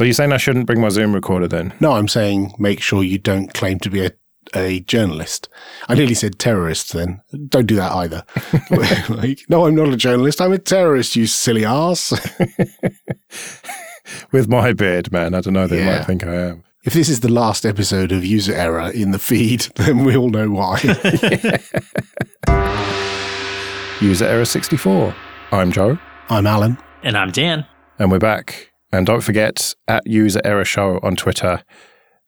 So you're saying I shouldn't bring my Zoom recorder then? No, I'm saying make sure you don't claim to be a, a journalist. I nearly said terrorist then. Don't do that either. like, no, I'm not a journalist. I'm a terrorist, you silly ass. With my beard, man, I don't know. They Yeah. might think I am. if this is the last episode of user error in the feed, then we all know why. User error 64. I'm Joe, I'm Alan. And I'm Dan. and we're back. And don't forget at user error show on Twitter.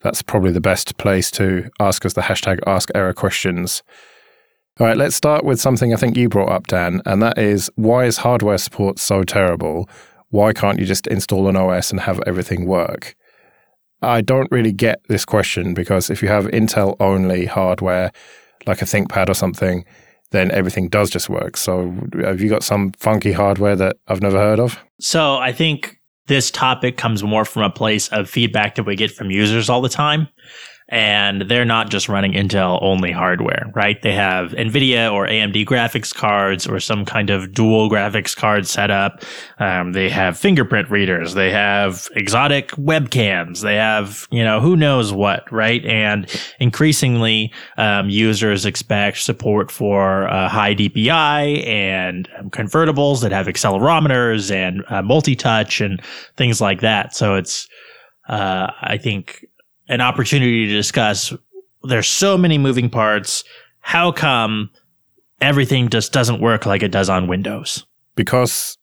That's probably the best place to ask us the hashtag ask error questions. All right, let's start with something I think you brought up, Dan, and that is why is hardware support so terrible? Why can't you just install an OS and have everything work? I don't really get this question because if you have Intel only hardware, like a ThinkPad or something, then everything does just work. So have you got some funky hardware that I've never heard of? So I think this topic comes more from a place of feedback that we get from users all the time. And they're not just running Intel only hardware, right? They have NVIDIA or AMD graphics cards or some kind of dual graphics card setup. Um, they have fingerprint readers. They have exotic webcams. They have, you know, who knows what, right? And increasingly, um, users expect support for uh, high DPI and um, convertibles that have accelerometers and uh, multi-touch and things like that. So it's, uh, I think, an opportunity to discuss. There's so many moving parts. How come everything just doesn't work like it does on Windows? because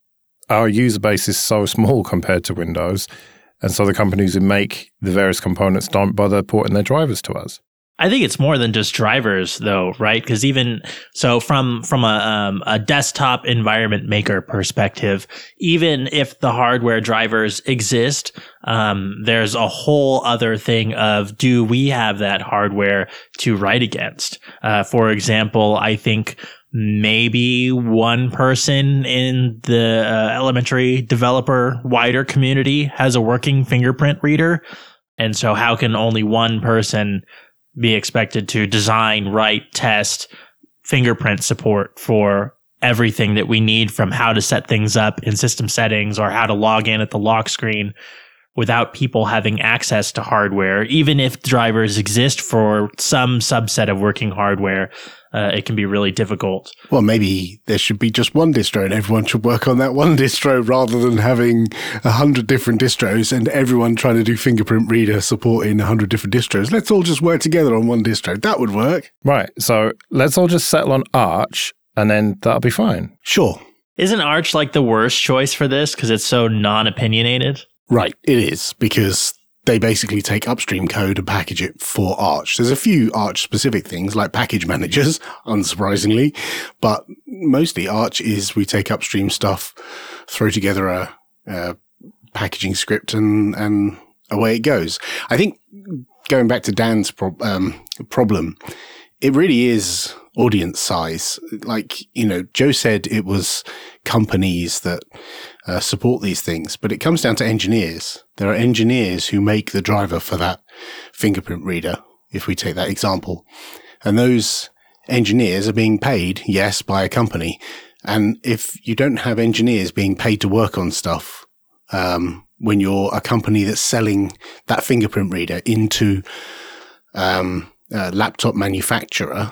our user base is so small compared to Windows, and so the companies who make the various components don't bother porting their drivers to us. I think it's more than just drivers, though, right? Because even so, from from a um, a desktop environment maker perspective, even if the hardware drivers exist, um, there's a whole other thing of do we have that hardware to write against? Uh, for example, I think maybe one person in the uh, elementary developer wider community has a working fingerprint reader. And so how can only one person be expected to design, write, test fingerprint support for everything that we need from how to set things up in system settings or how to log in at the lock screen without people having access to hardware, even if drivers exist for some subset of working hardware, uh, it can be really difficult. Well, maybe there should be just one distro and everyone should work on that one distro rather than having a hundred different distros and everyone trying to do fingerprint reader support in a hundred different distros. Let's all just work together on one distro. That would work. Right. So let's all just settle on Arch, and then that'll be fine. Sure. Isn't Arch like the worst choice for this because it's so non opinionated? Right. It is because they basically take upstream code and package it for Arch. There's a few Arch specific things like package managers, unsurprisingly, but mostly Arch is we take upstream stuff, throw together a, a packaging script and, and away it goes. I think going back to Dan's pro- um, problem, it really is audience size. Like, you know, Joe said it was companies that uh, support these things, but it comes down to engineers. There are engineers who make the driver for that fingerprint reader, if we take that example. And those engineers are being paid, yes, by a company. And if you don't have engineers being paid to work on stuff, um, when you're a company that's selling that fingerprint reader into um, a laptop manufacturer,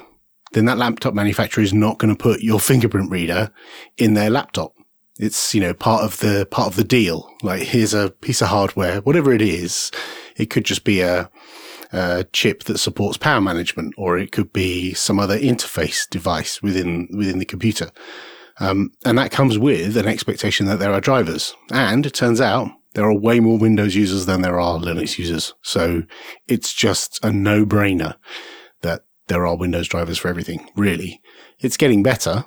then that laptop manufacturer is not going to put your fingerprint reader in their laptop. It's, you know, part of the, part of the deal. Like here's a piece of hardware, whatever it is. It could just be a, a chip that supports power management, or it could be some other interface device within, within the computer. Um, and that comes with an expectation that there are drivers. And it turns out there are way more Windows users than there are Linux users. So it's just a no brainer that there are Windows drivers for everything. Really. It's getting better,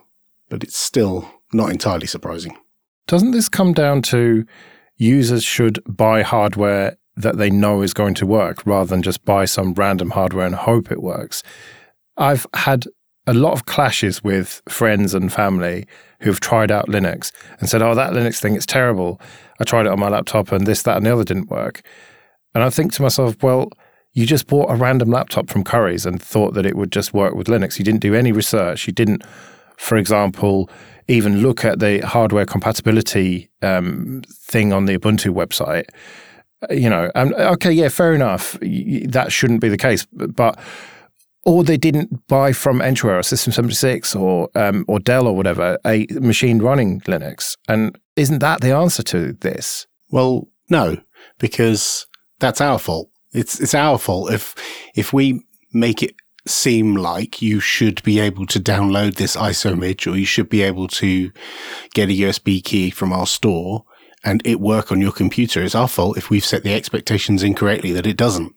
but it's still not entirely surprising. Doesn't this come down to users should buy hardware that they know is going to work rather than just buy some random hardware and hope it works? I've had a lot of clashes with friends and family who've tried out Linux and said, Oh, that Linux thing, it's terrible. I tried it on my laptop and this, that, and the other didn't work. And I think to myself, well, you just bought a random laptop from Curry's and thought that it would just work with Linux. You didn't do any research. You didn't, for example, even look at the hardware compatibility um, thing on the Ubuntu website You know, um, okay, yeah, fair enough. That shouldn't be the case, but or they didn't buy from Entroware or System 76 or um, or Dell or whatever a machine running Linux. And isn't that the answer to this? Well, no, because that's our fault. It's it's our fault if if we make it seem like you should be able to download this ISOimage or you should be able to get a USB key from our store and it work on your computer. It's our fault if we've set the expectations incorrectly that it doesn't.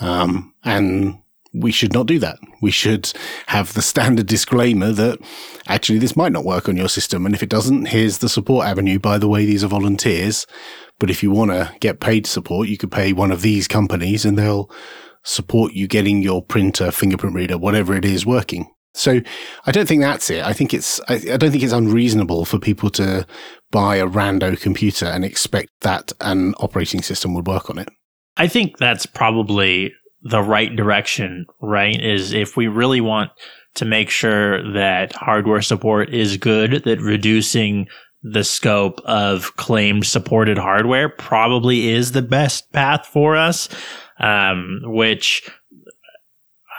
Um, and we should not do that. We should have the standard disclaimer that actually this might not work on your system. And if it doesn't, here's the support avenue. By the way, these are volunteers. But if you want to get paid support, you could pay one of these companies and they'll support you getting your printer, fingerprint reader, whatever it is working. So I don't think that's it. I think it's, I, I, don't think it's unreasonable for people to buy a rando computer and expect that an operating system would work on it. I think that's probably the right direction, right? Is if we really want to make sure that hardware support is good, that reducing the scope of claimed supported hardware probably is the best path for us, um, which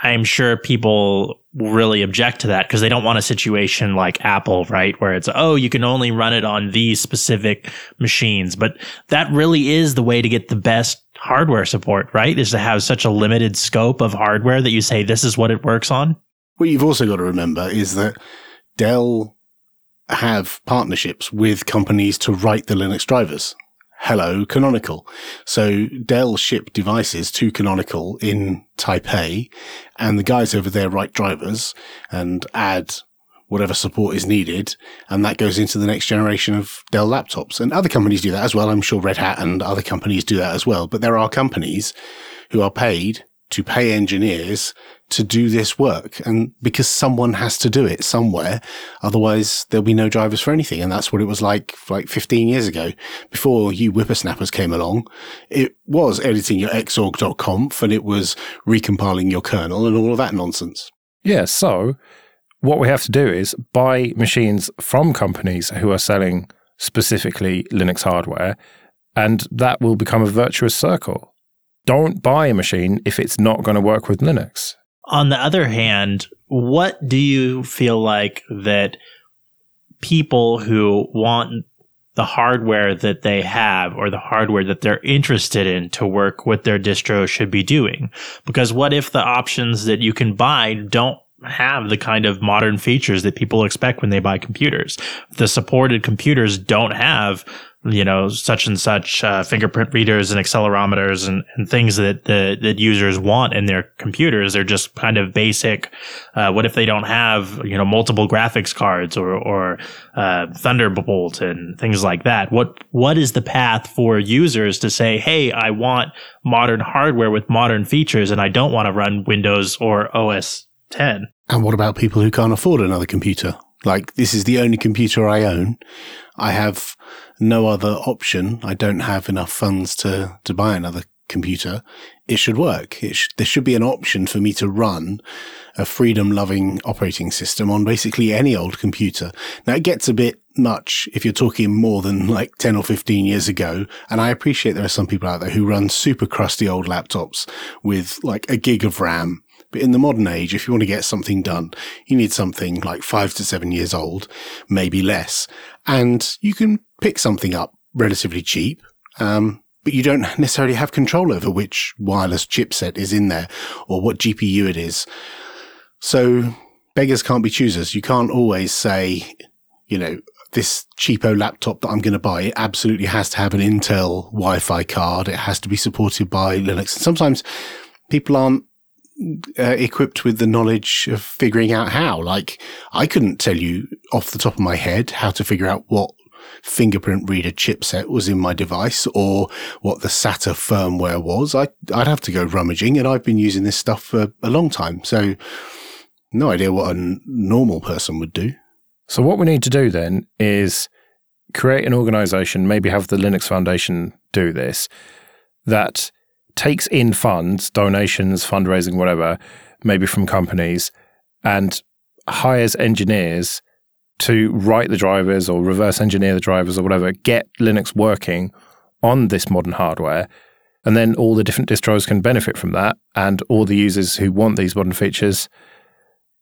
I'm sure people really object to that because they don't want a situation like Apple, right? Where it's, oh, you can only run it on these specific machines. But that really is the way to get the best hardware support, right? Is to have such a limited scope of hardware that you say this is what it works on. What you've also got to remember is that Dell have partnerships with companies to write the Linux drivers. Hello, Canonical. So Dell ship devices to Canonical in Taipei and the guys over there write drivers and add whatever support is needed. And that goes into the next generation of Dell laptops. And other companies do that as well. I'm sure Red Hat and other companies do that as well. But there are companies who are paid to pay engineers to do this work. And because someone has to do it somewhere, otherwise there'll be no drivers for anything. And that's what it was like like 15 years ago. Before you whippersnappers came along, it was editing your xorg.conf and it was recompiling your kernel and all of that nonsense. Yeah. So what we have to do is buy machines from companies who are selling specifically Linux hardware, and that will become a virtuous circle. Don't buy a machine if it's not going to work with Linux. On the other hand, what do you feel like that people who want the hardware that they have or the hardware that they're interested in to work with their distro should be doing? Because what if the options that you can buy don't have the kind of modern features that people expect when they buy computers. The supported computers don't have, you know, such and such uh, fingerprint readers and accelerometers and, and things that the that users want in their computers. They're just kind of basic. Uh, what if they don't have, you know, multiple graphics cards or or uh, Thunderbolt and things like that? What what is the path for users to say, hey, I want modern hardware with modern features, and I don't want to run Windows or OS 10. And what about people who can't afford another computer? Like, this is the only computer I own. I have no other option. I don't have enough funds to, to buy another computer. It should work. It sh- there should be an option for me to run a freedom loving operating system on basically any old computer. Now it gets a bit much if you're talking more than like 10 or 15 years ago. And I appreciate there are some people out there who run super crusty old laptops with like a gig of RAM but in the modern age, if you want to get something done, you need something like five to seven years old, maybe less. And you can pick something up relatively cheap. Um, but you don't necessarily have control over which wireless chipset is in there or what GPU it is. So beggars can't be choosers. You can't always say, you know, this cheapo laptop that I'm going to buy, it absolutely has to have an Intel Wi-Fi card. It has to be supported by Linux. And sometimes people aren't uh, equipped with the knowledge of figuring out how. Like, I couldn't tell you off the top of my head how to figure out what fingerprint reader chipset was in my device or what the SATA firmware was. I, I'd have to go rummaging, and I've been using this stuff for a long time. So, no idea what a normal person would do. So, what we need to do then is create an organization, maybe have the Linux Foundation do this, that takes in funds, donations, fundraising, whatever, maybe from companies, and hires engineers to write the drivers or reverse engineer the drivers or whatever, get Linux working on this modern hardware, And then all the different distros can benefit from that, and all the users who want these modern features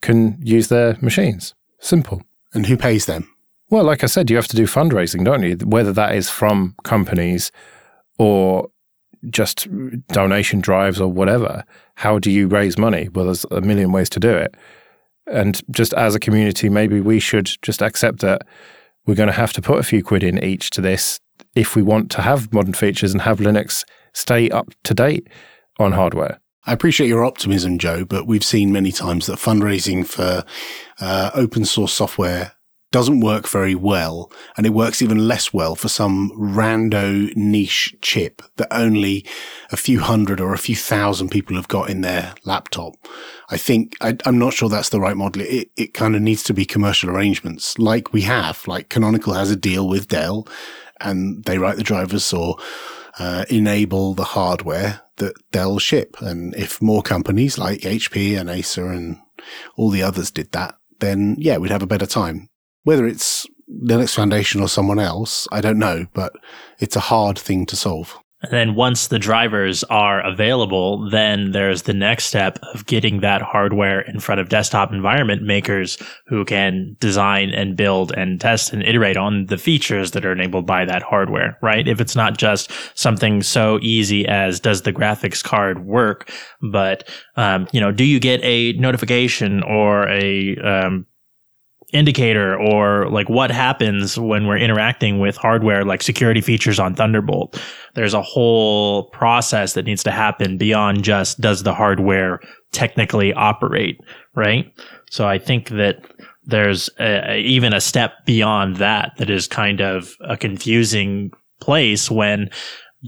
can use their machines. Simple. And who pays them? Well, like I said, you have to do fundraising, don't you? Whether that is from companies or just donation drives or whatever. How do you raise money? Well, there's a million ways to do it. And just as a community, maybe we should just accept that we're going to have to put a few quid in each to this if we want to have modern features and have Linux stay up to date on hardware. I appreciate your optimism, Joe, but we've seen many times that fundraising for uh, open source software doesn't work very well, and it works even less well for some rando niche chip that only a few hundred or a few thousand people have got in their laptop. I think I, am not sure that's the right model. It it kind of needs to be commercial arrangements, like we have. Like Canonical has a deal with Dell, and they write the drivers or uh, enable the hardware that Dell ship. And if more companies like HP and Acer and all the others did that, then yeah, we'd have a better time. Whether it's Linux Foundation or someone else, I don't know, but it's a hard thing to solve. And then once the drivers are available, then there's the next step of getting that hardware in front of desktop environment makers who can design and build and test and iterate on the features that are enabled by that hardware, right? If it's not just something so easy as does the graphics card work, but, um, you know, do you get a notification or a, um, indicator or like what happens when we're interacting with hardware like security features on Thunderbolt. There's a whole process that needs to happen beyond just does the hardware technically operate, right? So I think that there's a, even a step beyond that that is kind of a confusing place when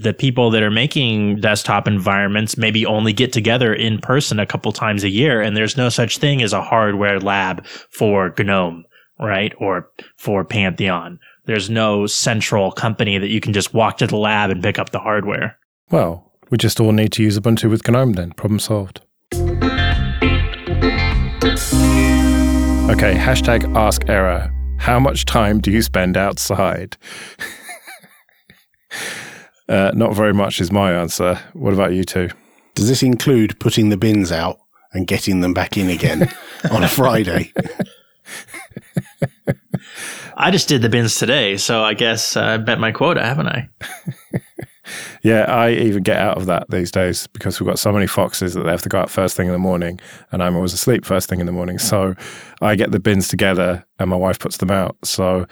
the people that are making desktop environments maybe only get together in person a couple times a year and there's no such thing as a hardware lab for GNOME, right? Or for Pantheon. There's no central company that you can just walk to the lab and pick up the hardware. Well, we just all need to use Ubuntu with GNOME then. Problem solved. Okay, hashtag ask error. How much time do you spend outside? Uh, not very much is my answer. What about you two? Does this include putting the bins out and getting them back in again on a Friday? I just did the bins today, so I guess uh, I bet my quota, haven't I? yeah, I even get out of that these days because we've got so many foxes that they have to go out first thing in the morning, and I'm always asleep first thing in the morning. So I get the bins together, and my wife puts them out. So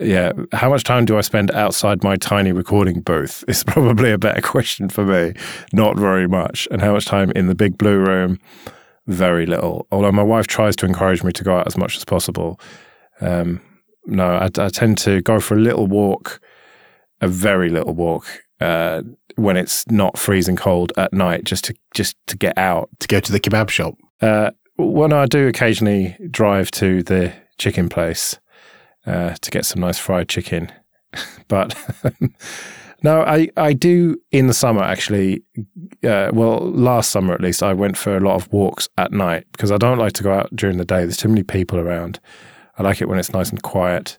yeah. How much time do I spend outside my tiny recording booth? Is probably a better question for me. Not very much. And how much time in the big blue room? Very little. Although my wife tries to encourage me to go out as much as possible. Um, no, I, I, tend to go for a little walk, a very little walk, uh, when it's not freezing cold at night, just to just to get out. To go to the kebab shop. Uh, when I do occasionally drive to the chicken place, uh, to get some nice fried chicken. but no, I, I do in the summer actually. Uh, well, last summer at least, I went for a lot of walks at night because I don't like to go out during the day. There's too many people around. I like it when it's nice and quiet.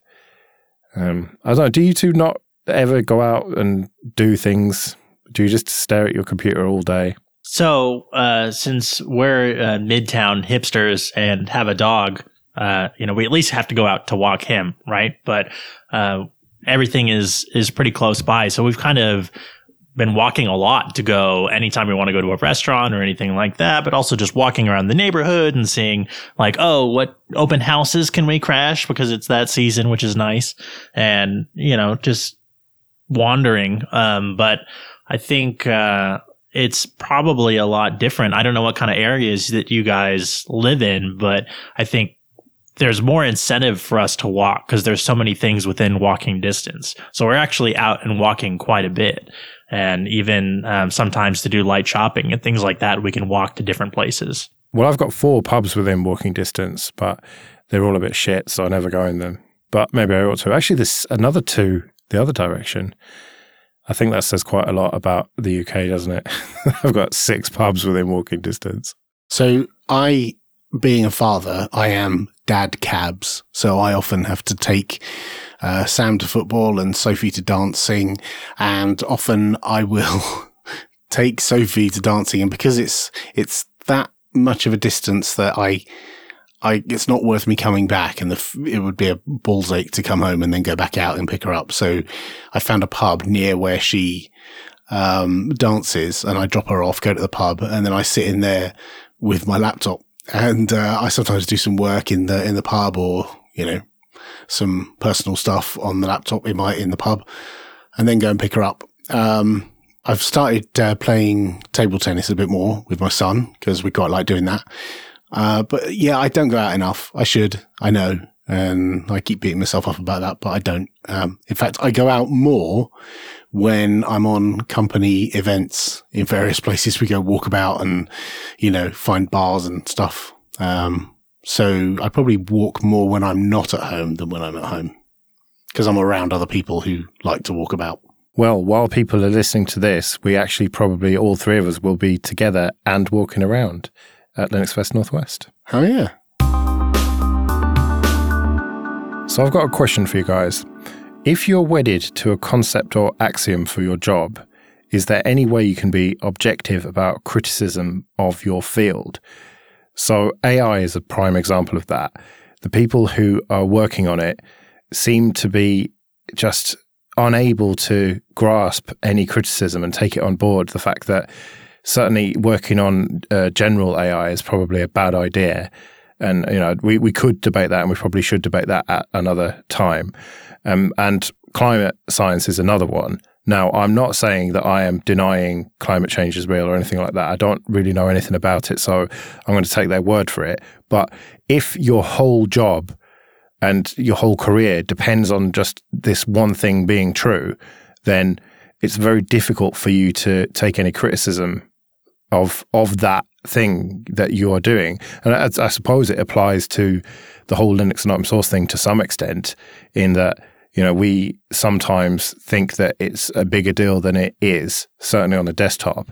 Um, I don't know. Do you two not ever go out and do things? Do you just stare at your computer all day? So, uh, since we're uh, midtown hipsters and have a dog, uh, you know, we at least have to go out to walk him, right? But uh, everything is is pretty close by, so we've kind of been walking a lot to go anytime we want to go to a restaurant or anything like that, but also just walking around the neighborhood and seeing like, oh, what open houses can we crash because it's that season, which is nice. And, you know, just wandering. Um, but I think, uh, it's probably a lot different. I don't know what kind of areas that you guys live in, but I think there's more incentive for us to walk because there's so many things within walking distance. So we're actually out and walking quite a bit. And even um, sometimes to do light shopping and things like that, we can walk to different places. Well, I've got four pubs within walking distance, but they're all a bit shit, so I never go in them. But maybe I ought to. Actually, there's another two the other direction. I think that says quite a lot about the UK, doesn't it? I've got six pubs within walking distance. So I being a father, I am dad cabs. So I often have to take uh, Sam to football and Sophie to dancing. And often I will take Sophie to dancing, and because it's it's that much of a distance that I. I, it's not worth me coming back and the, it would be a balls ache to come home and then go back out and pick her up. So I found a pub near where she, um, dances and I drop her off, go to the pub and then I sit in there with my laptop and, uh, I sometimes do some work in the, in the pub or, you know, some personal stuff on the laptop in my, in the pub and then go and pick her up. Um, I've started uh, playing table tennis a bit more with my son because we quite like doing that. Uh, but yeah, I don't go out enough. I should. I know. And I keep beating myself up about that, but I don't. Um, in fact, I go out more when I'm on company events in various places. We go walk about and, you know, find bars and stuff. Um, so I probably walk more when I'm not at home than when I'm at home because I'm around other people who like to walk about. Well, while people are listening to this, we actually probably all three of us will be together and walking around at Linux Fest Northwest. Oh, yeah. So I've got a question for you guys. If you're wedded to a concept or axiom for your job, is there any way you can be objective about criticism of your field? So AI is a prime example of that. The people who are working on it seem to be just unable to grasp any criticism and take it on board. The fact that certainly working on uh, general AI is probably a bad idea. And, you know, we, we could debate that and we probably should debate that at another time. Um, and climate science is another one. Now, I'm not saying that I am denying climate change is real or anything like that. I don't really know anything about it. So I'm going to take their word for it. But if your whole job and your whole career depends on just this one thing being true, then it's very difficult for you to take any criticism of of that thing that you are doing. And I, I, suppose it applies to the whole Linux and open source thing to some extent, in that you know we sometimes think that it's a bigger deal than it is, certainly on a desktop.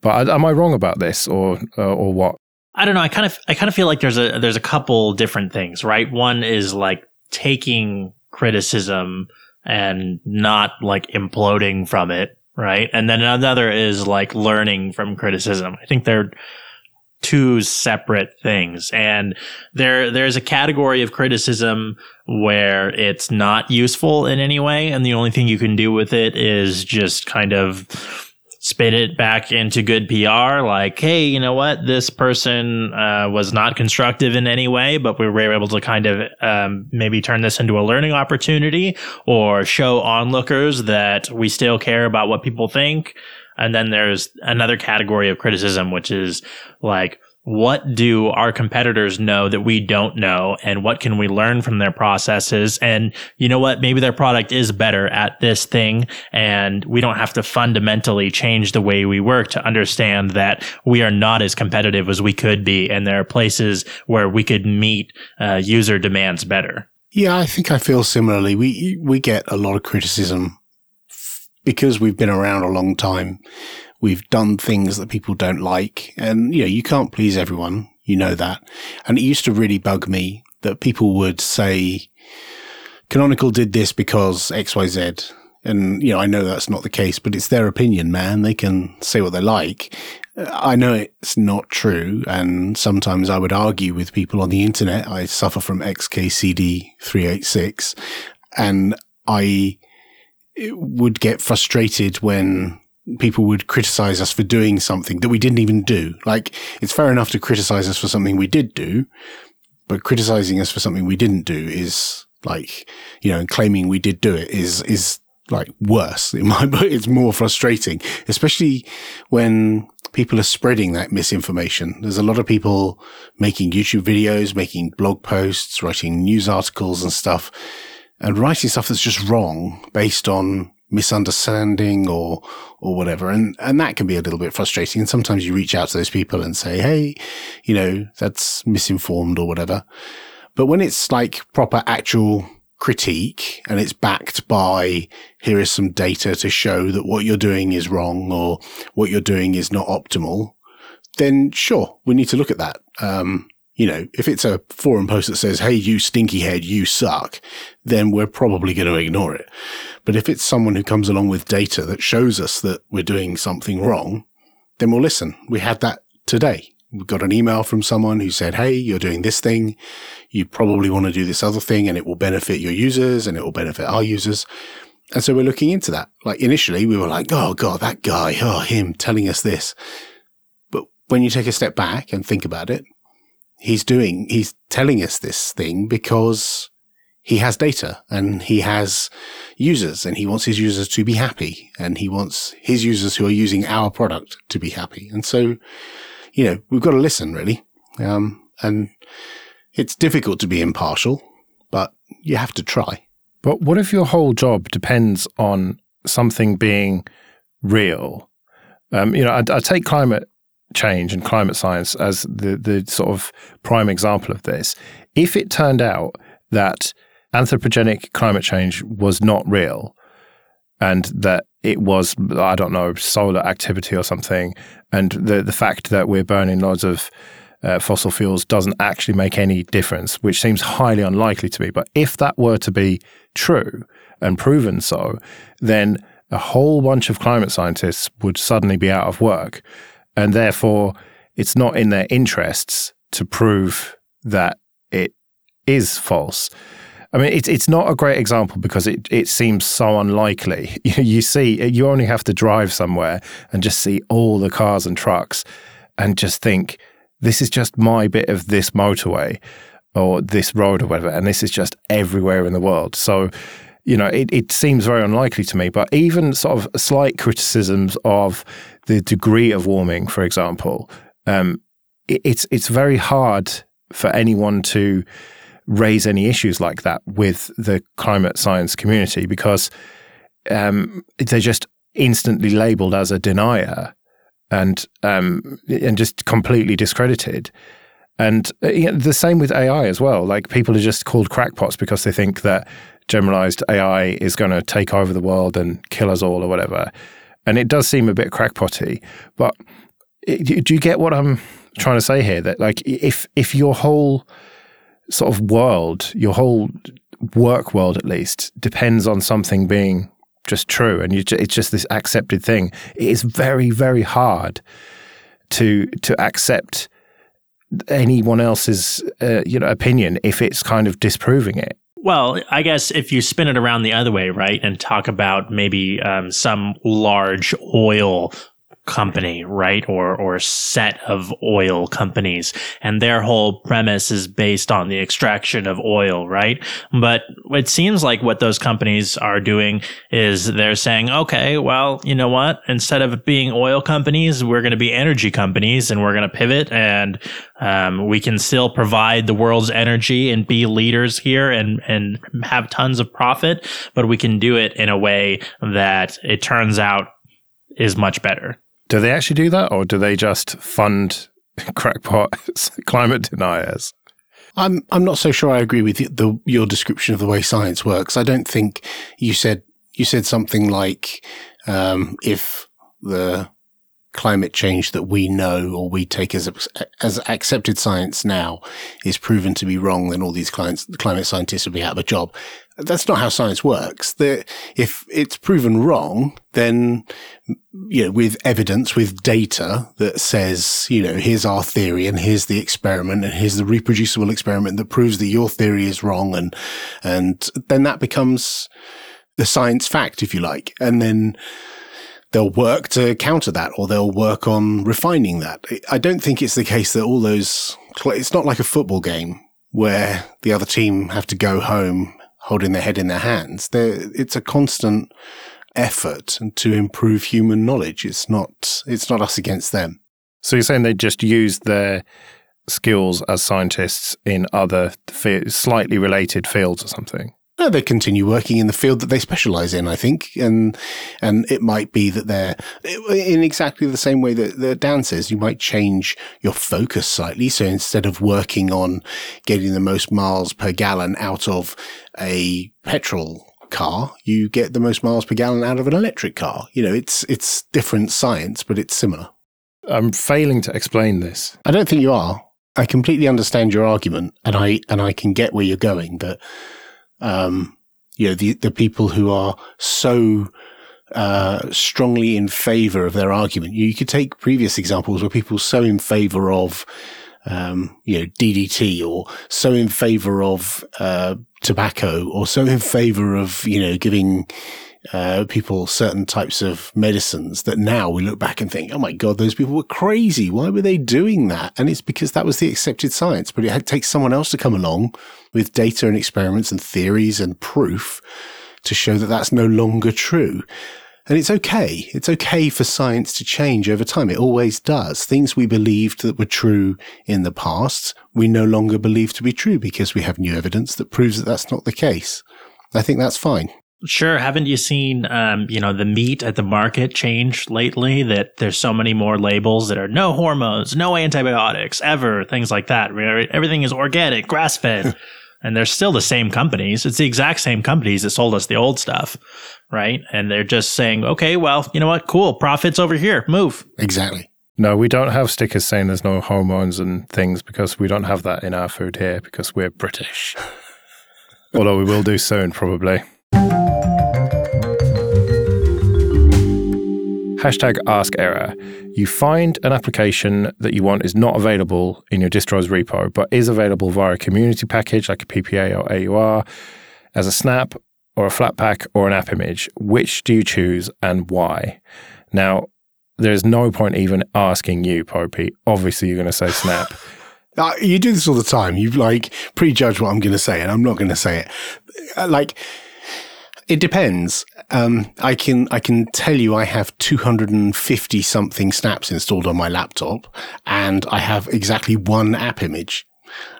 But am I wrong about this, or uh, or what? I don't know. I kind of I kind of feel like there's a there's a couple different things, right? One is like taking criticism and not like imploding from it, right? And then another is like learning from criticism. I think they're two separate things. And there there's a category of criticism where it's not useful in any way and the only thing you can do with it is just kind of spit it back into good PR, like, hey, you know what? This person uh, was not constructive in any way, but we were able to kind of um, maybe turn this into a learning opportunity or show onlookers that we still care about what people think. And then there's another category of criticism, which is like, what do our competitors know that we don't know? And what can we learn from their processes? And you know what? Maybe their product is better at this thing and we don't have to fundamentally change the way we work to understand that we are not as competitive as we could be and there are places where we could meet uh, user demands better. Yeah i think i feel similarly. We we get a lot of criticism because we've been around a long time We've done things that people don't like. And, you know, you can't please everyone. You know that. And it used to really bug me that people would say, Canonical did this because XYZ. And, you know, I know that's not the case, but it's their opinion, man. They can say what they like. I know it's not true. And sometimes I would argue with people on the internet. I suffer from XKCD 386 and I would get frustrated when people would criticize us for doing something that we didn't even do. Like, it's fair enough to criticize us for something we did do, but criticizing us for something we didn't do is like, you know, claiming we did do it is, is like worse. It might, it's more frustrating, especially when people are spreading that misinformation. There's a lot of people making YouTube videos, making blog posts, writing news articles and stuff and writing stuff that's just wrong based on misunderstanding or or whatever. And and that can be a little bit frustrating. And sometimes you reach out to those people and say hey you know that's misinformed or whatever. But when it's like proper actual critique and it's backed by here is some data to show that what you're doing is wrong or what you're doing is not optimal then sure we need to look at that. Um, You know, if it's a forum post that says, Hey, you stinky head, you suck, then we're probably going to ignore it. But if it's someone who comes along with data that shows us that we're doing something wrong, then we'll listen. We had that today. We got an email from someone who said, Hey, you're doing this thing. You probably want to do this other thing and it will benefit your users and it will benefit our users. And so we're looking into that. Like initially we were like, Oh God, that guy, oh, him telling us this. But when you take a step back and think about it, he's doing, he's telling us this thing because he has data and he has users and he wants his users to be happy and he wants his users who are using our product to be happy. And so, you know, we've got to listen really. Um, and it's difficult to be impartial, but you have to try. But what if your whole job depends on something being real? Um, you know, I, I take climate change and climate science as the the sort of prime example of this. If it turned out that anthropogenic climate change was not real and that it was I don't know solar activity or something, and the the fact that we're burning loads of uh, fossil fuels doesn't actually make any difference, which seems highly unlikely to me. But if that were to be true and proven so, then a whole bunch of climate scientists would suddenly be out of work, and therefore it's not in their interests to prove that it is false. I mean, it's it's not a great example because it, it seems so unlikely. You, see, you only have to drive somewhere and just see all the cars and trucks, and just think, this is just my bit of this motorway or this road or whatever, and this is just everywhere in the world. So, you know, it, it seems very unlikely to me. But even sort of slight criticisms of the degree of warming, for example, um, it, it's it's very hard for anyone to raise any issues like that with the climate science community because um, they're just instantly labeled as a denier and um, and just completely discredited. And uh, you know, the same with AI as well. Like people are just called crackpots because they think that generalized AI is going to take over the world and kill us all or whatever. And it does seem a bit crackpotty. But do you get what I'm trying to say here? That like if if your whole sort of world, your whole work world at least, depends on something being just true, and you, it's just this accepted thing. It is very, very hard to to accept anyone else's uh, you know opinion if it's kind of disproving it. Well, I guess if you spin it around the other way, right, and talk about maybe um, some large oil company, right? Or, or set of oil companies. And their whole premise is based on the extraction of oil, right? But it seems like what those companies are doing is they're saying, okay, well, you know what? Instead of being oil companies, we're going to be energy companies and we're going to pivot and, um, we can still provide the world's energy and be leaders here and, and have tons of profit, but we can do it in a way that it turns out is much better. Do they actually do that, or do they just fund crackpot climate deniers? I'm I'm not so sure I agree with the, the, your description of the way science works. I don't think you said you said something like um, if the climate change that we know or we take as as accepted science now is proven to be wrong, then all these clients, climate scientists will be out of a job. That's not how science works. The, if it's proven wrong, then you know, with evidence, with data that says, you know, here's our theory and here's the experiment and here's the reproducible experiment that proves that your theory is wrong, and and then that becomes the science fact, if you like, and then they'll work to counter that or they'll work on refining that. I don't think it's the case that all those, it's not like a football game where the other team have to go home holding their head in their hands. They're, it's a constant effort to improve human knowledge. It's not, it's not us against them. So you're saying they just use their skills as scientists in other slightly related fields or something? No, they continue working in the field that they specialize in, I think. And, and it might be that they're in exactly the same way that, that Dan says, you might change your focus slightly. So instead of working on getting the most miles per gallon out of a petrol car, you get the most miles per gallon out of an electric car. You know, it's, it's different science, but it's similar. I'm failing to explain this. I don't think you are. I completely understand your argument, and I and I can get where you're going. That um, you know the the people who are so uh, strongly in favor of their argument. You, you could take previous examples where people so in favor of um, you know, DDT or so in favor of, uh, tobacco or so in favor of, you know, giving, uh, people certain types of medicines that now we look back and think, oh my God, those people were crazy. Why were they doing that? And it's because that was the accepted science, but it had to take someone else to come along with data and experiments and theories and proof to show that that's no longer true. And it's okay. It's okay for science to change over time. It always does. Things we believed that were true in the past, we no longer believe to be true because we have new evidence that proves that that's not the case. I think that's fine. Sure. Haven't you seen, um, you know, the meat at the market change lately? That there's so many more labels that are no hormones, no antibiotics, ever, things like that. Everything is organic, grass fed. and they're still the same companies. It's the exact same companies that sold us the old stuff, right? And they're just saying, okay, well, you know what? Cool. Profits over here. Move. Exactly. No, we don't have stickers saying there's no hormones and things because we don't have that in our food here because we're British. Although we will do soon, probably. Hashtag ask error. You find an application that you want is not available in your distro's repo, but is available via a community package like a PPA or AUR as a snap or a Flatpak or an app image. Which do you choose and why? Now, there's no point even asking you, Popey. Obviously, you're going to say snap. Uh, you do this all the time. You've like prejudge what I'm going to say, and I'm not going to say it. Uh, like, it depends. Um, I can I can tell you I have 250 something snaps installed on my laptop, and I have exactly one app image.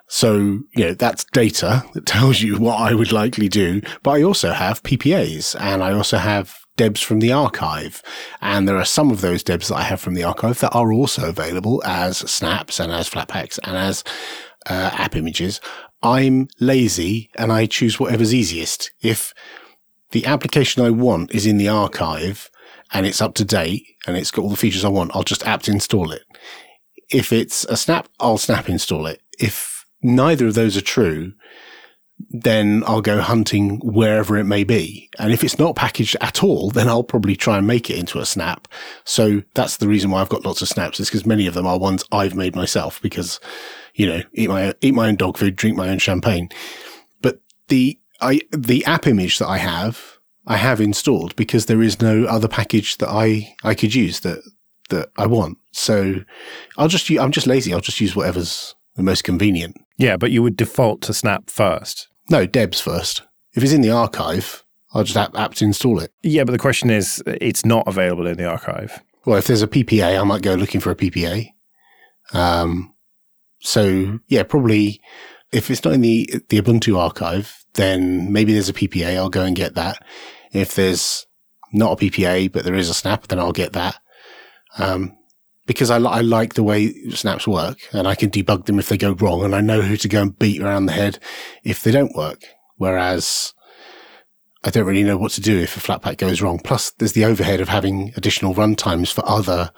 So you know that's data that tells you what I would likely do. But I also have PPAs, and I also have debs from the archive. And there are some of those debs that I have from the archive that are also available as snaps and as flatpaks and as uh, app images. I'm lazy and I choose whatever's easiest. If the application I want is in the archive and it's up to date and it's got all the features I want, I'll just apt install it. If it's a snap, I'll snap install it. If neither of those are true, then I'll go hunting wherever it may be. And if it's not packaged at all, then I'll probably try and make it into a snap. So that's the reason why I've got lots of snaps is because many of them are ones I've made myself because, you know, eat my, eat my own dog food, drink my own champagne. But the I the app image that I have, I have installed because there is no other package that I I could use that that I want. So I'll just I'm just lazy. I'll just use whatever's the most convenient. Yeah, but you would default to Snap first. No, Debs first. If it's in the archive, I'll just app, apt install it. Yeah, but the question is, it's not available in the archive. Well, if there's a PPA, I might go looking for a PPA. Um, so yeah, probably if it's not in the the Ubuntu archive, then maybe there's a PPA. I'll go and get that. If there's not a PPA, but there is a snap, then I'll get that. Um, because I, I like the way snaps work and I can debug them if they go wrong and I know who to go and beat around the head if they don't work. Whereas I don't really know what to do if a flatpak goes wrong. Plus there's the overhead of having additional runtimes for other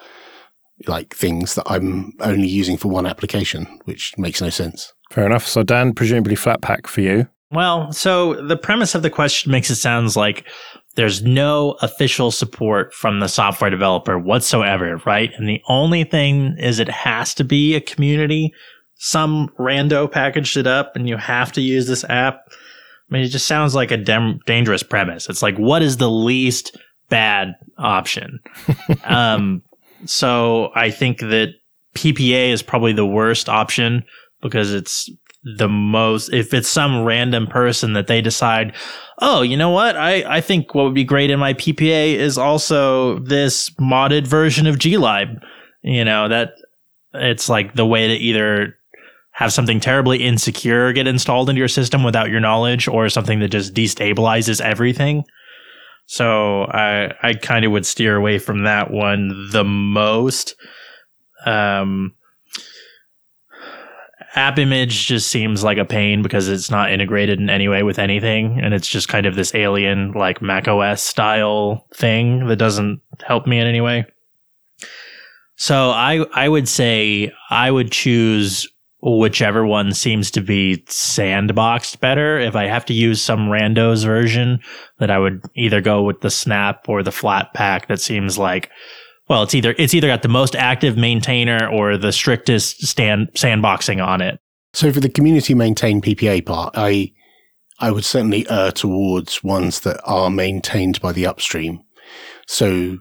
like things that I'm only using for one application, which makes no sense. Fair enough. So Dan, presumably Flatpak for you. Well, so the premise of the question makes it sounds like there's no official support from the software developer whatsoever, right? And the only thing is it has to be a community. Some rando packaged it up and you have to use this app. I mean, it just sounds like a dem- dangerous premise. It's like, what is the least bad option? um, so I think that PPA is probably the worst option because it's the most if it's some random person that they decide oh you know what? I i think what would be great in my ppa is also this modded version of glib you know that it's like the way to either have something terribly insecure get installed into your system without your knowledge or something that just destabilizes everything. So i i kind of would steer away from that one the most. Um app image just seems like a pain because it's not integrated in any way with anything and it's just kind of this alien like mac os style thing that doesn't help me in any way so i i would say i would choose whichever one seems to be sandboxed better. If I have to use some randos version, that I would either go with the snap or the Flatpak that seems like well, it's either it's either got the most active maintainer or the strictest stand sandboxing on it. So for the community maintained PPA part, I I would certainly err towards ones that are maintained by the upstream. So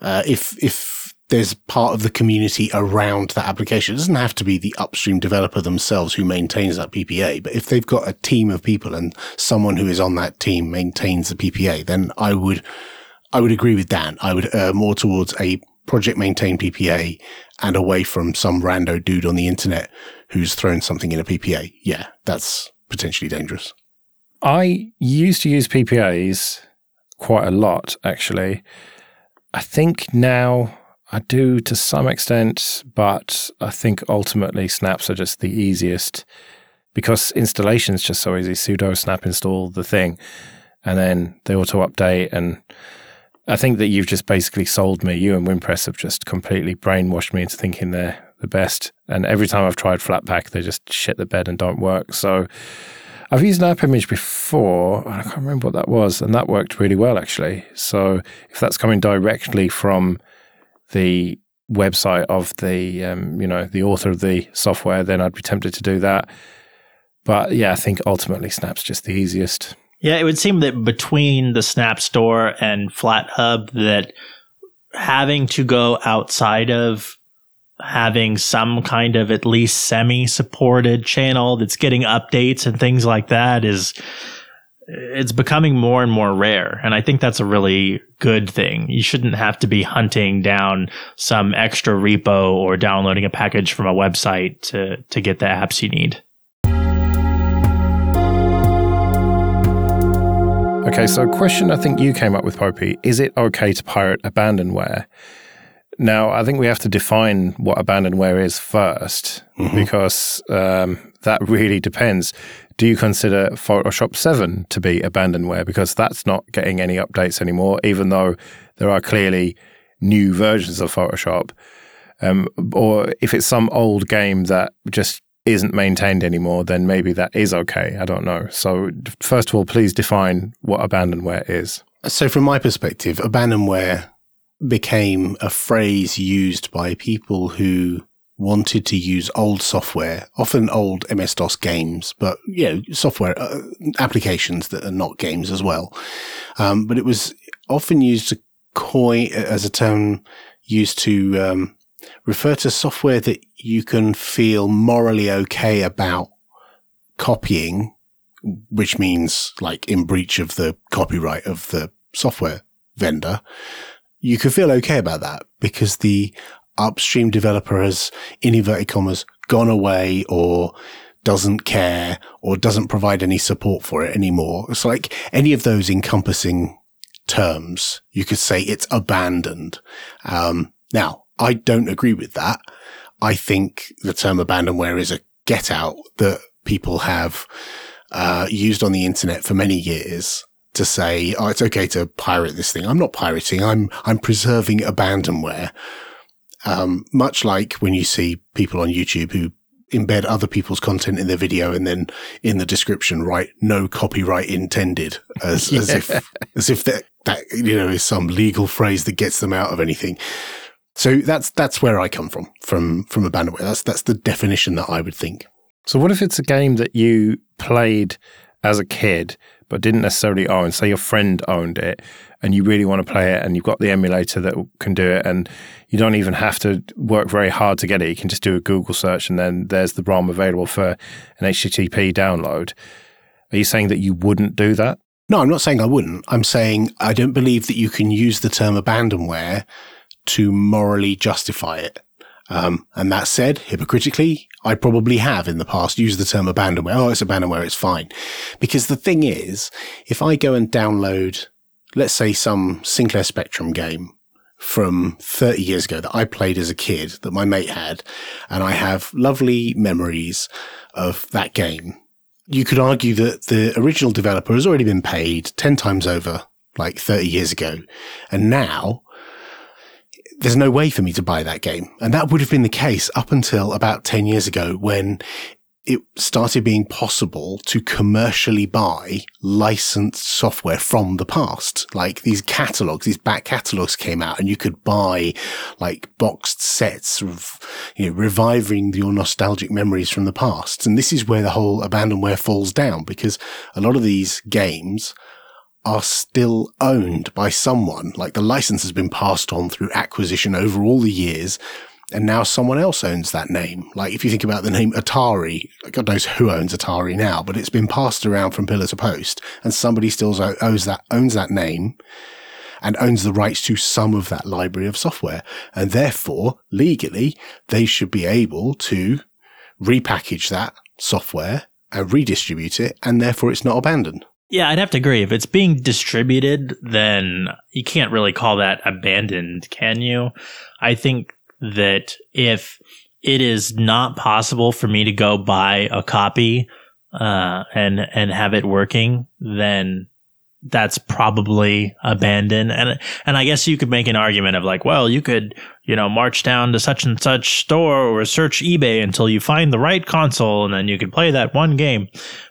uh, if if there's part of the community around that application, it doesn't have to be the upstream developer themselves who maintains that PPA. But if they've got a team of people and someone who is on that team maintains the PPA, then I would I would agree with Dan. I would err more towards a project maintained PPA and away from some rando dude on the internet who's thrown something in a PPA. Yeah, that's potentially dangerous. I used to use PPAs quite a lot, actually. I think now I do to some extent, but I think ultimately snaps are just the easiest because installation is just so easy. sudo snap install the thing and then they auto update. And I think that you've just basically sold me. You and Wimpress have just completely brainwashed me into thinking they're the best. And every time I've tried Flatpak, they just shit the bed and don't work. So I've used an app image before. I can't remember what that was, and that worked really well actually. So if that's coming directly from the website of the um, you know the author of the software, then I'd be tempted to do that. But yeah, I think ultimately Snap's just the easiest. Yeah, it would seem that between the Snap Store and FlatHub, that having to go outside of having some kind of at least semi supported channel that's getting updates and things like that is it's becoming more and more rare. And i think that's a really good thing. You shouldn't have to be hunting down some extra repo or downloading a package from a website to to get the apps you need okay so a question i think you came up with popey is it okay to pirate abandonware now, I think we have to define what abandonware is 1st mm-hmm. because um, that really depends. Do you consider Photoshop 7 to be abandonware? Because that's not getting any updates anymore, even though there are clearly new versions of Photoshop. Um, or if it's some old game that just isn't maintained anymore, then maybe that is okay. I don't know. So, first of all, please define what abandonware is. So, from my perspective, abandonware became a phrase used by people who wanted to use old software, often old MS DOS games, but you know, software uh, applications that are not games as well. Um, but it was often used to coin as a term used to um, refer to software that you can feel morally okay about copying, which means like in breach of the copyright of the software vendor you could feel okay about that because the upstream developer has, in inverted commas, gone away or doesn't care or doesn't provide any support for it anymore. It's like any of those encompassing terms, you could say it's abandoned. Um, now, I don't agree with that. I think the term abandonware is a get out that people have uh, used on the internet for many years to say, oh, it's okay to pirate this thing. I'm not pirating. I'm, I'm preserving abandonware. Um, much like when you see people on YouTube who embed other people's content in their video and then in the description write no copyright intended as, yeah. as if, as if that, that, you know, is some legal phrase that gets them out of anything. So that's, that's where I come from, from, from abandonware. That's, that's the definition that I would think. So what if it's a game that you played as a kid, but didn't necessarily own. Say your friend owned it and you really want to play it and you've got the emulator that can do it and you don't even have to work very hard to get it. You can just do a Google search and then there's the ROM available for an HTTP download. Are you saying that you wouldn't do that? No, I'm not saying I wouldn't. I'm saying I don't believe that you can use the term abandonware to morally justify it. Um, and that said, hypocritically, I probably have in the past used the term abandonware. Oh, it's abandonware. It's fine. Because the thing is, if I go and download, let's say some Sinclair Spectrum game from 30 years ago that I played as a kid that my mate had, and I have lovely memories of that game. You could argue that the original developer has already been paid 10 times over like 30 years ago. And now there's no way for me to buy that game. And that would have been the case up until about 10 years ago when it started being possible to commercially buy licensed software from the past. Like these catalogs, these back catalogs came out and you could buy like boxed sets of, you know, reviving your nostalgic memories from the past. And this is where the whole abandonware falls down because a lot of these games are still owned by someone. Like the license has been passed on through acquisition over all the years and now someone else owns that name. Like if you think about the name Atari, God knows who owns Atari now, but it's been passed around from pillar to post, and somebody still owns that owns that name and owns the rights to some of that library of software, and therefore legally they should be able to repackage that software and redistribute it, and therefore it's not abandoned. Yeah, I'd have to agree. If it's being distributed, then you can't really call that abandoned, can you? I think that if it is not possible for me to go buy a copy uh, and and have it working, then that's probably abandoned. And and I guess you could make an argument of like, well, you could you know march down to such and such store or search eBay until you find the right console, and then you could play that one game.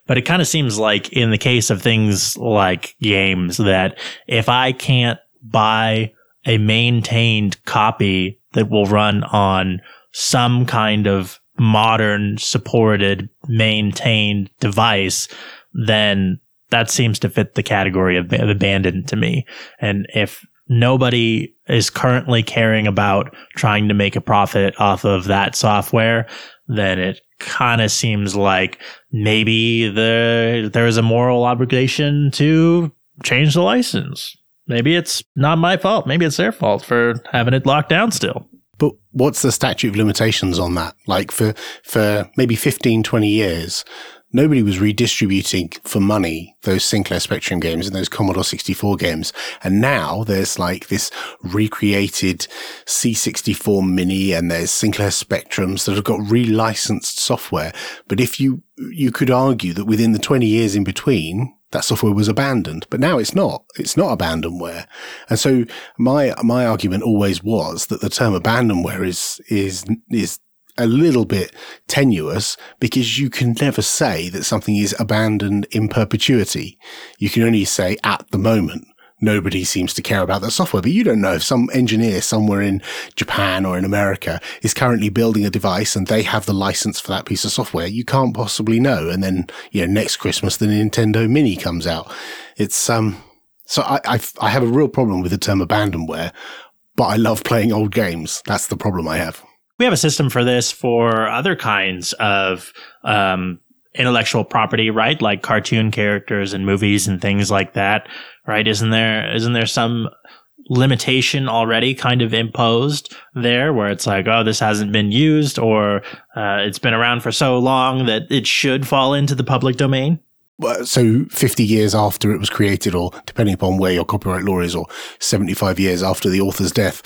But it kind of seems like in the case of things like games that if I can't buy a maintained copy that will run on some kind of modern supported maintained device, then that seems to fit the category of, abandoned to me. And if nobody is currently caring about trying to make a profit off of that software, then it kind of seems like maybe the there is a moral obligation to change the license. Maybe it's not my fault. Maybe it's their fault for having it locked down still. But what's the statute of limitations on that? Like for, for maybe 15, 20 years, nobody was redistributing for money those Sinclair Spectrum games and those Commodore 64 games. And now there's like this recreated C64 mini and there's Sinclair Spectrums that have got relicensed software. But if you, you could argue that within the 20 years in between, that software was abandoned, but now it's not. It's not abandonware. And so my, my argument always was that the term abandonware is, is, is a little bit tenuous because you can never say that something is abandoned in perpetuity. You can only say at the moment nobody seems to care about that software. But you don't know if some engineer somewhere in Japan or in America is currently building a device and they have the license for that piece of software. You can't possibly know. And then, you know, next Christmas, the Nintendo Mini comes out. It's, um, so I, I, I have a real problem with the term abandonware, but I love playing old games. That's the problem I have. We have a system for this for other kinds of, um, intellectual property, right? Like cartoon characters and movies and things like that, right? Isn't there isn't there some limitation already kind of imposed there where it's like, oh, this hasn't been used or uh, it's been around for so long that it should fall into the public domain? So 50 years after it was created, or depending upon where your copyright law is, or 75 years after the author's death,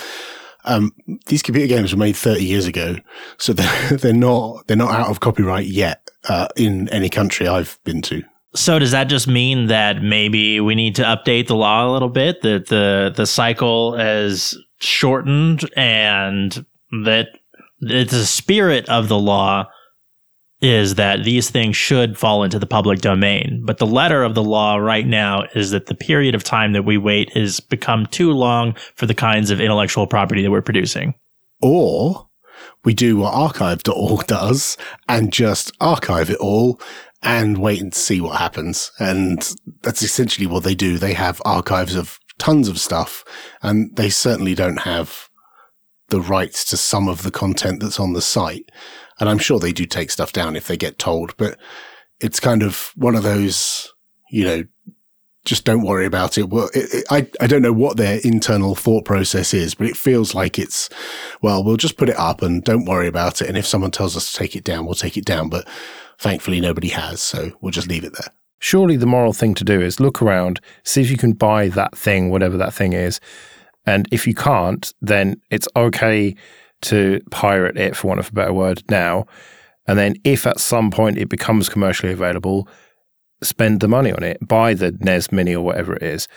um, these computer games were made 30 years ago, so they're, they're not they're not out of copyright yet uh, in any country I've been to. So does that just mean that maybe we need to update the law a little bit? That the the cycle has shortened, and that it's the spirit of the law is that these things should fall into the public domain. But the letter of the law right now is that the period of time that we wait has become too long for the kinds of intellectual property that we're producing. Or we do what archive.org does and just archive it all and wait and see what happens. And that's essentially what they do. They have archives of tons of stuff and they certainly don't have the rights to some of the content that's on the site. And I'm sure they do take stuff down if they get told, but it's kind of one of those, you know, just don't worry about it. Well, it, it, I, I don't know what their internal thought process is, but it feels like it's, well, we'll just put it up and don't worry about it. And if someone tells us to take it down, we'll take it down. But thankfully nobody has. So we'll just leave it there. Surely the moral thing to do is look around, see if you can buy that thing, whatever that thing is. And if you can't, then it's okay to pirate it, for want of a better word, now. And then if at some point it becomes commercially available, spend the money on it, buy the NES Mini or whatever it is.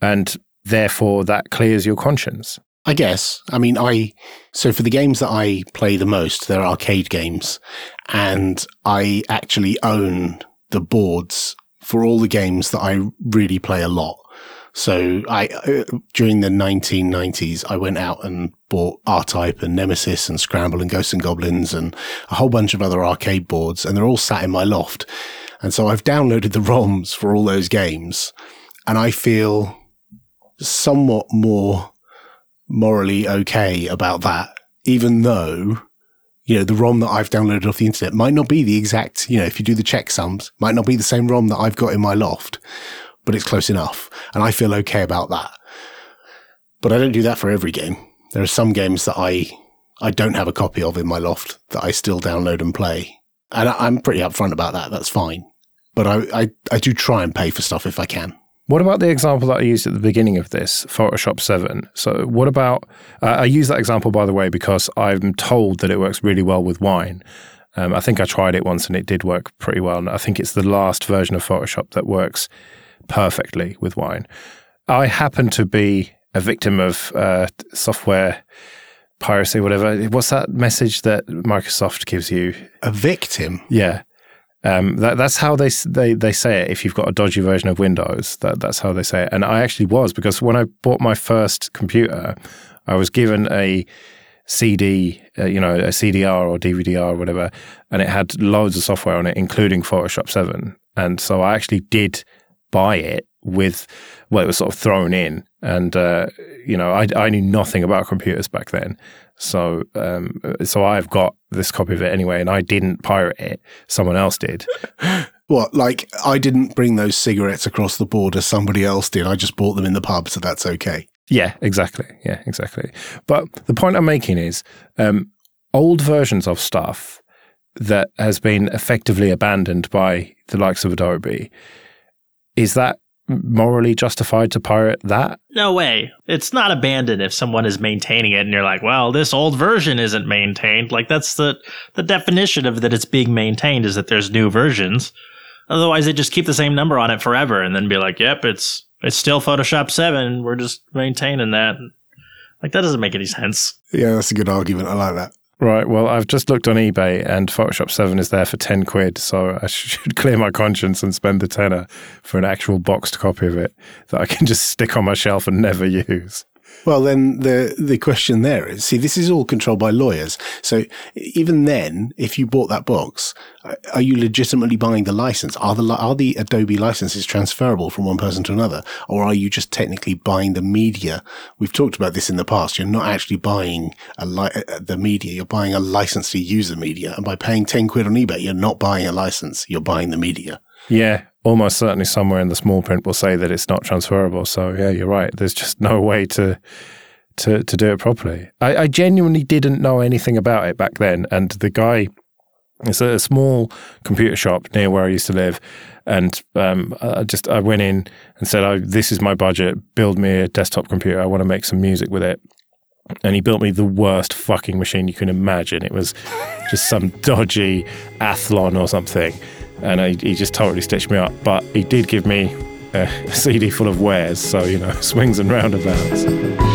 And therefore that clears your conscience. I guess. I mean, I so for the games that I play the most, they're arcade games, and I actually own the boards for all the games that I really play a lot. So I uh, during the 1990s, I went out and bought R-Type and Nemesis and Scramble and Ghosts and Goblins and a whole bunch of other arcade boards, and they're all sat in my loft. And so I've downloaded the ROMs for all those games, and I feel somewhat more morally okay about that, even though, you know, the ROM that I've downloaded off the internet might not be the exact, you know, if you do the checksums, might not be the same ROM that I've got in my loft, but it's close enough. And I feel okay about that. But I don't do that for every game. There are some games that I, I don't have a copy of in my loft that I still download and play. And I'm pretty upfront about that. That's fine. But I, I, I do try and pay for stuff if I can. What about the example that I used at the beginning of this, Photoshop 7? So, what about, uh, I use that example, by the way, because I'm told that it works really well with wine. Um, I think I tried it once and it did work pretty well. And I think it's the last version of Photoshop that works perfectly with wine. I happen to be a victim of uh, software piracy, whatever. What's that message that Microsoft gives you? A victim? Yeah. Um, that, that's how they, they they say it. If you've got a dodgy version of Windows, that, that's how they say it. And I actually was because when I bought my first computer, I was given a CD, uh, you know, a CDR or DVD or whatever, and it had loads of software on it, including Photoshop 7. And so I actually did buy it with, well, it was sort of thrown in. And, uh, you know, I, I knew nothing about computers back then. So, um, so I've got this copy of it anyway, and I didn't pirate it. Someone else did. What, like I didn't bring those cigarettes across the border, somebody else did. I just bought them in the pub, so that's okay. Yeah, exactly. Yeah, exactly. But the point I'm making is um, old versions of stuff that has been effectively abandoned by the likes of Adobe. Is that morally justified to pirate that? No way. It's not abandoned if someone is maintaining it and you're like, well, this old version isn't maintained. Like that's the the definition of that it's being maintained is that there's new versions. Otherwise they just keep the same number on it forever and then be like, yep, it's it's still Photoshop 7. We're just maintaining that. Like that doesn't make any sense. Yeah, that's a good argument. I like that. Right. Well, I've just looked on eBay and Photoshop 7 is there for 10 quid. So I should clear my conscience and spend the tenner for an actual boxed copy of it that I can just stick on my shelf and never use. Well, then the the question there is: see, this is all controlled by lawyers. So even then, if you bought that box, are you legitimately buying the license? Are the are the Adobe licenses transferable from one person to another, or are you just technically buying the media? We've talked about this in the past. You're not actually buying a li- uh, the media. You're buying a license to use the media, and by paying ten quid on eBay, you're not buying a license. You're buying the media. Yeah, almost certainly somewhere in the small print will say that it's not transferable. So yeah, you're right. There's just no way to to to do it properly. I, I genuinely didn't know anything about it back then, and the guy. It's a small computer shop near where I used to live, and um, I just I went in and said, oh, "This is my budget. Build me a desktop computer. I want to make some music with it." and he built me the worst fucking machine you can imagine. It was just some dodgy Athlon or something and I, he just totally stitched me up. But he did give me a CD full of wares, so you know, swings and roundabouts.